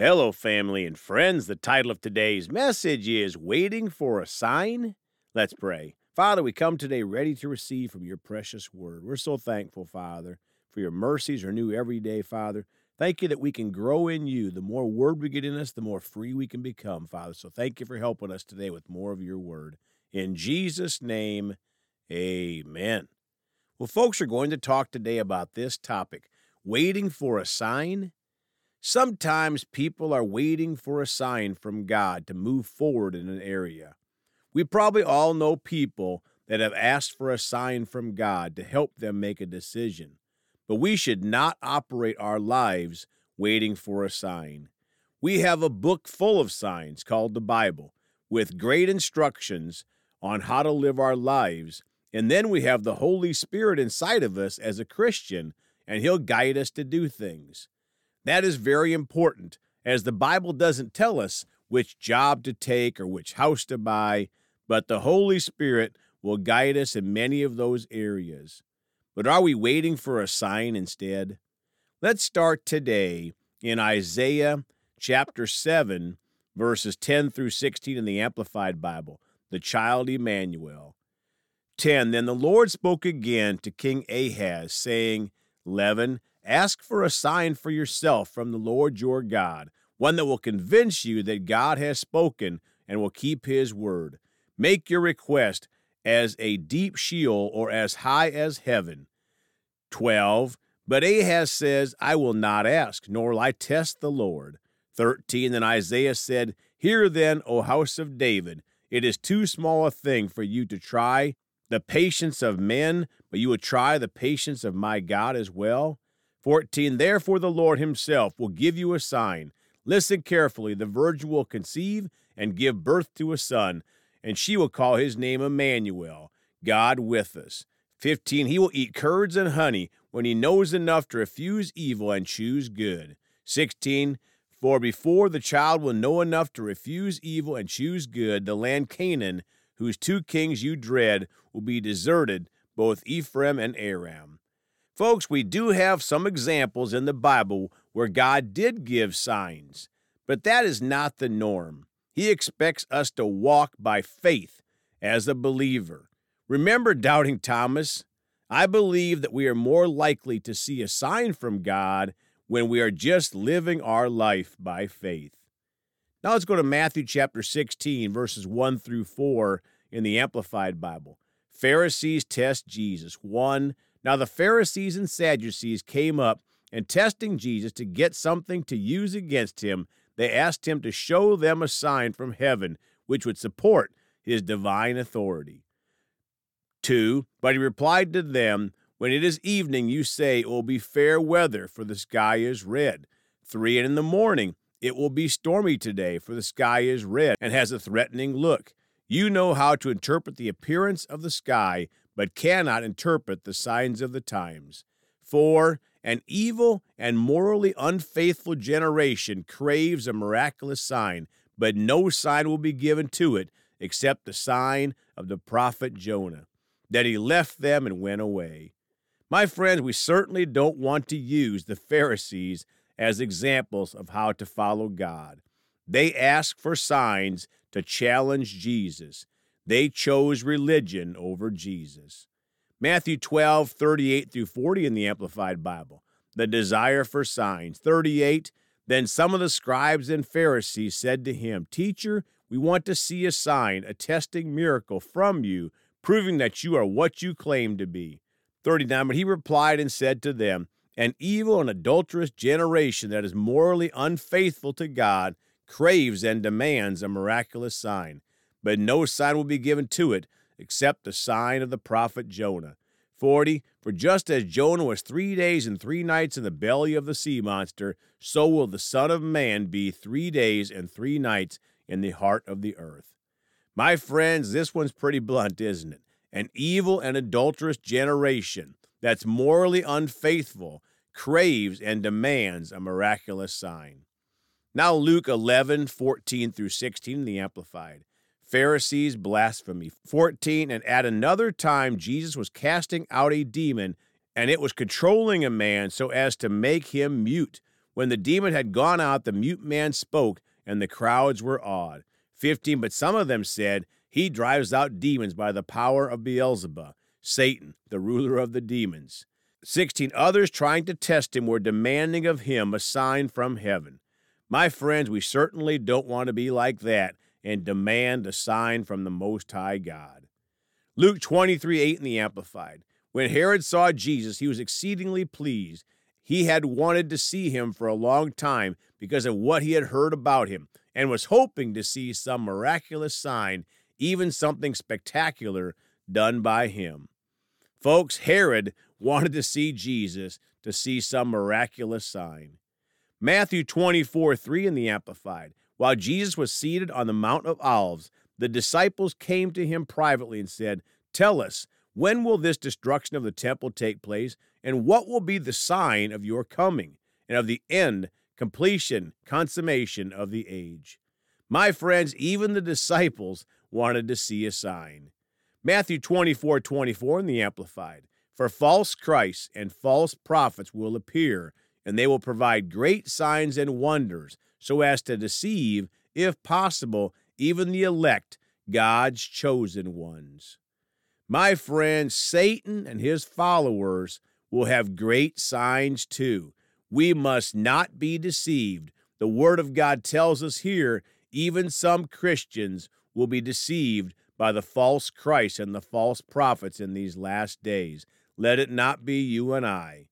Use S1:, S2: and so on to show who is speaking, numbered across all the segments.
S1: Hello, family and friends. The title of today's message is Waiting for a Sign. Let's pray. Father, we come today ready to receive from your precious word. We're so thankful, Father, for your mercies are new every day, Father. Thank you that we can grow in you. The more word we get in us, the more free we can become, Father. So thank you for helping us today with more of your word. In Jesus' name, amen. Well, folks are going to talk today about this topic waiting for a sign. Sometimes people are waiting for a sign from God to move forward in an area. We probably all know people that have asked for a sign from God to help them make a decision. But we should not operate our lives waiting for a sign. We have a book full of signs called the Bible with great instructions on how to live our lives and then we have the Holy Spirit inside of us as a Christian, and He'll guide us to do things. That is very important, as the Bible doesn't tell us which job to take or which house to buy, but the Holy Spirit will guide us in many of those areas. But are we waiting for a sign instead? Let's start today in Isaiah chapter 7, verses 10 through 16 in the Amplified Bible, the child Emmanuel. 10 Then the Lord spoke again to King Ahaz, saying, Leaven, ask for a sign for yourself from the Lord your God, one that will convince you that God has spoken and will keep his word. Make your request as a deep Sheol or as high as heaven. 12. But Ahaz says, I will not ask, nor will I test the Lord. 13. Then Isaiah said, Hear then, O house of David, it is too small a thing for you to try the patience of men, but you will try the patience of my God as well. 14. Therefore, the Lord himself will give you a sign. Listen carefully. The virgin will conceive and give birth to a son, and she will call his name Emmanuel, God with us. 15. He will eat curds and honey when he knows enough to refuse evil and choose good. 16. For before the child will know enough to refuse evil and choose good, the land Canaan whose two kings you dread will be deserted, both Ephraim and Aram. Folks, we do have some examples in the Bible where God did give signs, but that is not the norm. He expects us to walk by faith as a believer. Remember doubting Thomas? I believe that we are more likely to see a sign from God when we are just living our life by faith. Now let's go to Matthew chapter 16, verses 1 through 4 in the Amplified Bible. Pharisees test Jesus. 1. Now the Pharisees and Sadducees came up and testing Jesus to get something to use against him, they asked him to show them a sign from heaven which would support his divine authority. 2. But he replied to them, When it is evening, you say it will be fair weather, for the sky is red. 3. And in the morning, it will be stormy today, for the sky is red and has a threatening look. You know how to interpret the appearance of the sky, but cannot interpret the signs of the times. For an evil and morally unfaithful generation craves a miraculous sign, but no sign will be given to it except the sign of the prophet Jonah, that he left them and went away. My friends, we certainly don't want to use the Pharisees as examples of how to follow God. They ask for signs to challenge Jesus. They chose religion over Jesus. Matthew 12, 38 through 40 in the Amplified Bible. The desire for signs. 38. Then some of the scribes and Pharisees said to him, Teacher, we want to see a sign, a testing miracle from you, proving that you are what you claim to be. 39. But he replied and said to them, an evil and adulterous generation that is morally unfaithful to God craves and demands a miraculous sign, but no sign will be given to it except the sign of the prophet Jonah. 40. For just as Jonah was three days and three nights in the belly of the sea monster, so will the Son of Man be three days and three nights in the heart of the earth. My friends, this one's pretty blunt, isn't it? An evil and adulterous generation that's morally unfaithful craves and demands a miraculous sign. Now, Luke 11, 14 through 16, the Amplified. Pharisees, blasphemy. 14, and at another time, Jesus was casting out a demon, and it was controlling a man so as to make him mute. When the demon had gone out, the mute man spoke, and the crowds were awed. 15. But some of them said, He drives out demons by the power of Beelzebub, Satan, the ruler of the demons. 16. Others trying to test him were demanding of him a sign from heaven. My friends, we certainly don't want to be like that and demand a sign from the Most High God. Luke 23 8 in the Amplified. When Herod saw Jesus, he was exceedingly pleased. He had wanted to see him for a long time because of what he had heard about him and was hoping to see some miraculous sign, even something spectacular done by him. Folks, Herod wanted to see Jesus to see some miraculous sign. Matthew 24 3 in the Amplified. While Jesus was seated on the Mount of Olives, the disciples came to him privately and said, Tell us, when will this destruction of the temple take place? And what will be the sign of your coming and of the end, completion, consummation of the age? My friends, even the disciples wanted to see a sign. Matthew 24 24 in the Amplified. For false Christs and false prophets will appear, and they will provide great signs and wonders, so as to deceive, if possible, even the elect, God's chosen ones. My friends, Satan and his followers will have great signs too. We must not be deceived. The Word of God tells us here even some Christians will be deceived by the false Christ and the false prophets in these last days. Let it not be you and I.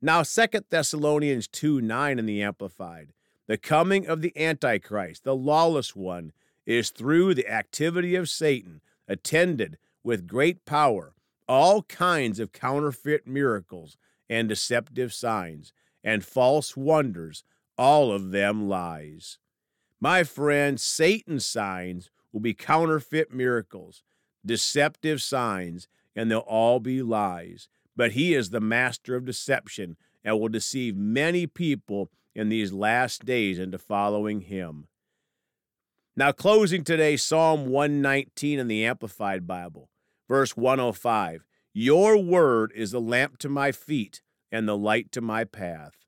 S1: Now, Second Thessalonians 2 9 in the Amplified. The coming of the Antichrist, the lawless one, is through the activity of Satan, attended with great power, all kinds of counterfeit miracles and deceptive signs, and false wonders, all of them lies. My friend, Satan's signs will be counterfeit miracles, deceptive signs, and they'll all be lies. But he is the master of deception and will deceive many people in these last days into following him. Now, closing today, Psalm 119 in the Amplified Bible, verse 105 Your word is a lamp to my feet and the light to my path.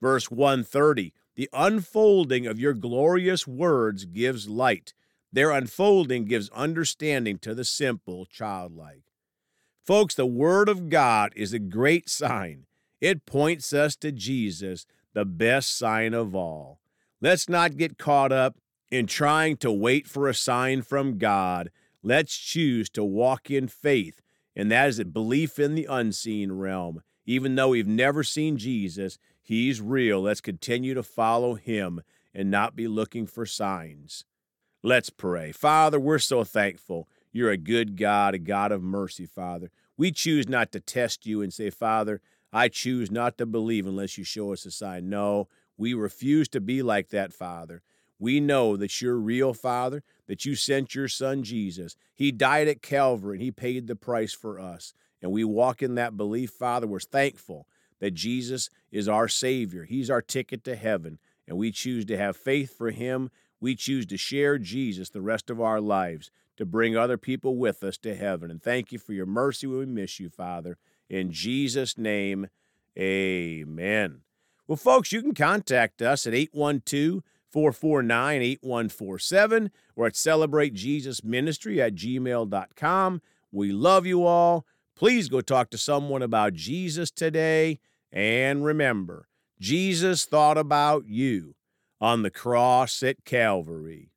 S1: Verse 130 The unfolding of your glorious words gives light. Their unfolding gives understanding to the simple, childlike. Folks, the Word of God is a great sign. It points us to Jesus, the best sign of all. Let's not get caught up in trying to wait for a sign from God. Let's choose to walk in faith, and that is a belief in the unseen realm. Even though we've never seen Jesus, He's real. Let's continue to follow Him and not be looking for signs. Let's pray. Father, we're so thankful you're a good God, a God of mercy, Father. We choose not to test you and say, Father, I choose not to believe unless you show us a sign. No, we refuse to be like that, Father. We know that you're real, Father, that you sent your Son Jesus. He died at Calvary and He paid the price for us. And we walk in that belief, Father. We're thankful that Jesus is our Savior. He's our ticket to heaven. And we choose to have faith for Him. We choose to share Jesus the rest of our lives to bring other people with us to heaven. And thank you for your mercy we miss you, Father. In Jesus' name, amen. Well, folks, you can contact us at 812 449 8147 or at celebratejesusministry at gmail.com. We love you all. Please go talk to someone about Jesus today. And remember, Jesus thought about you on the cross at Calvary.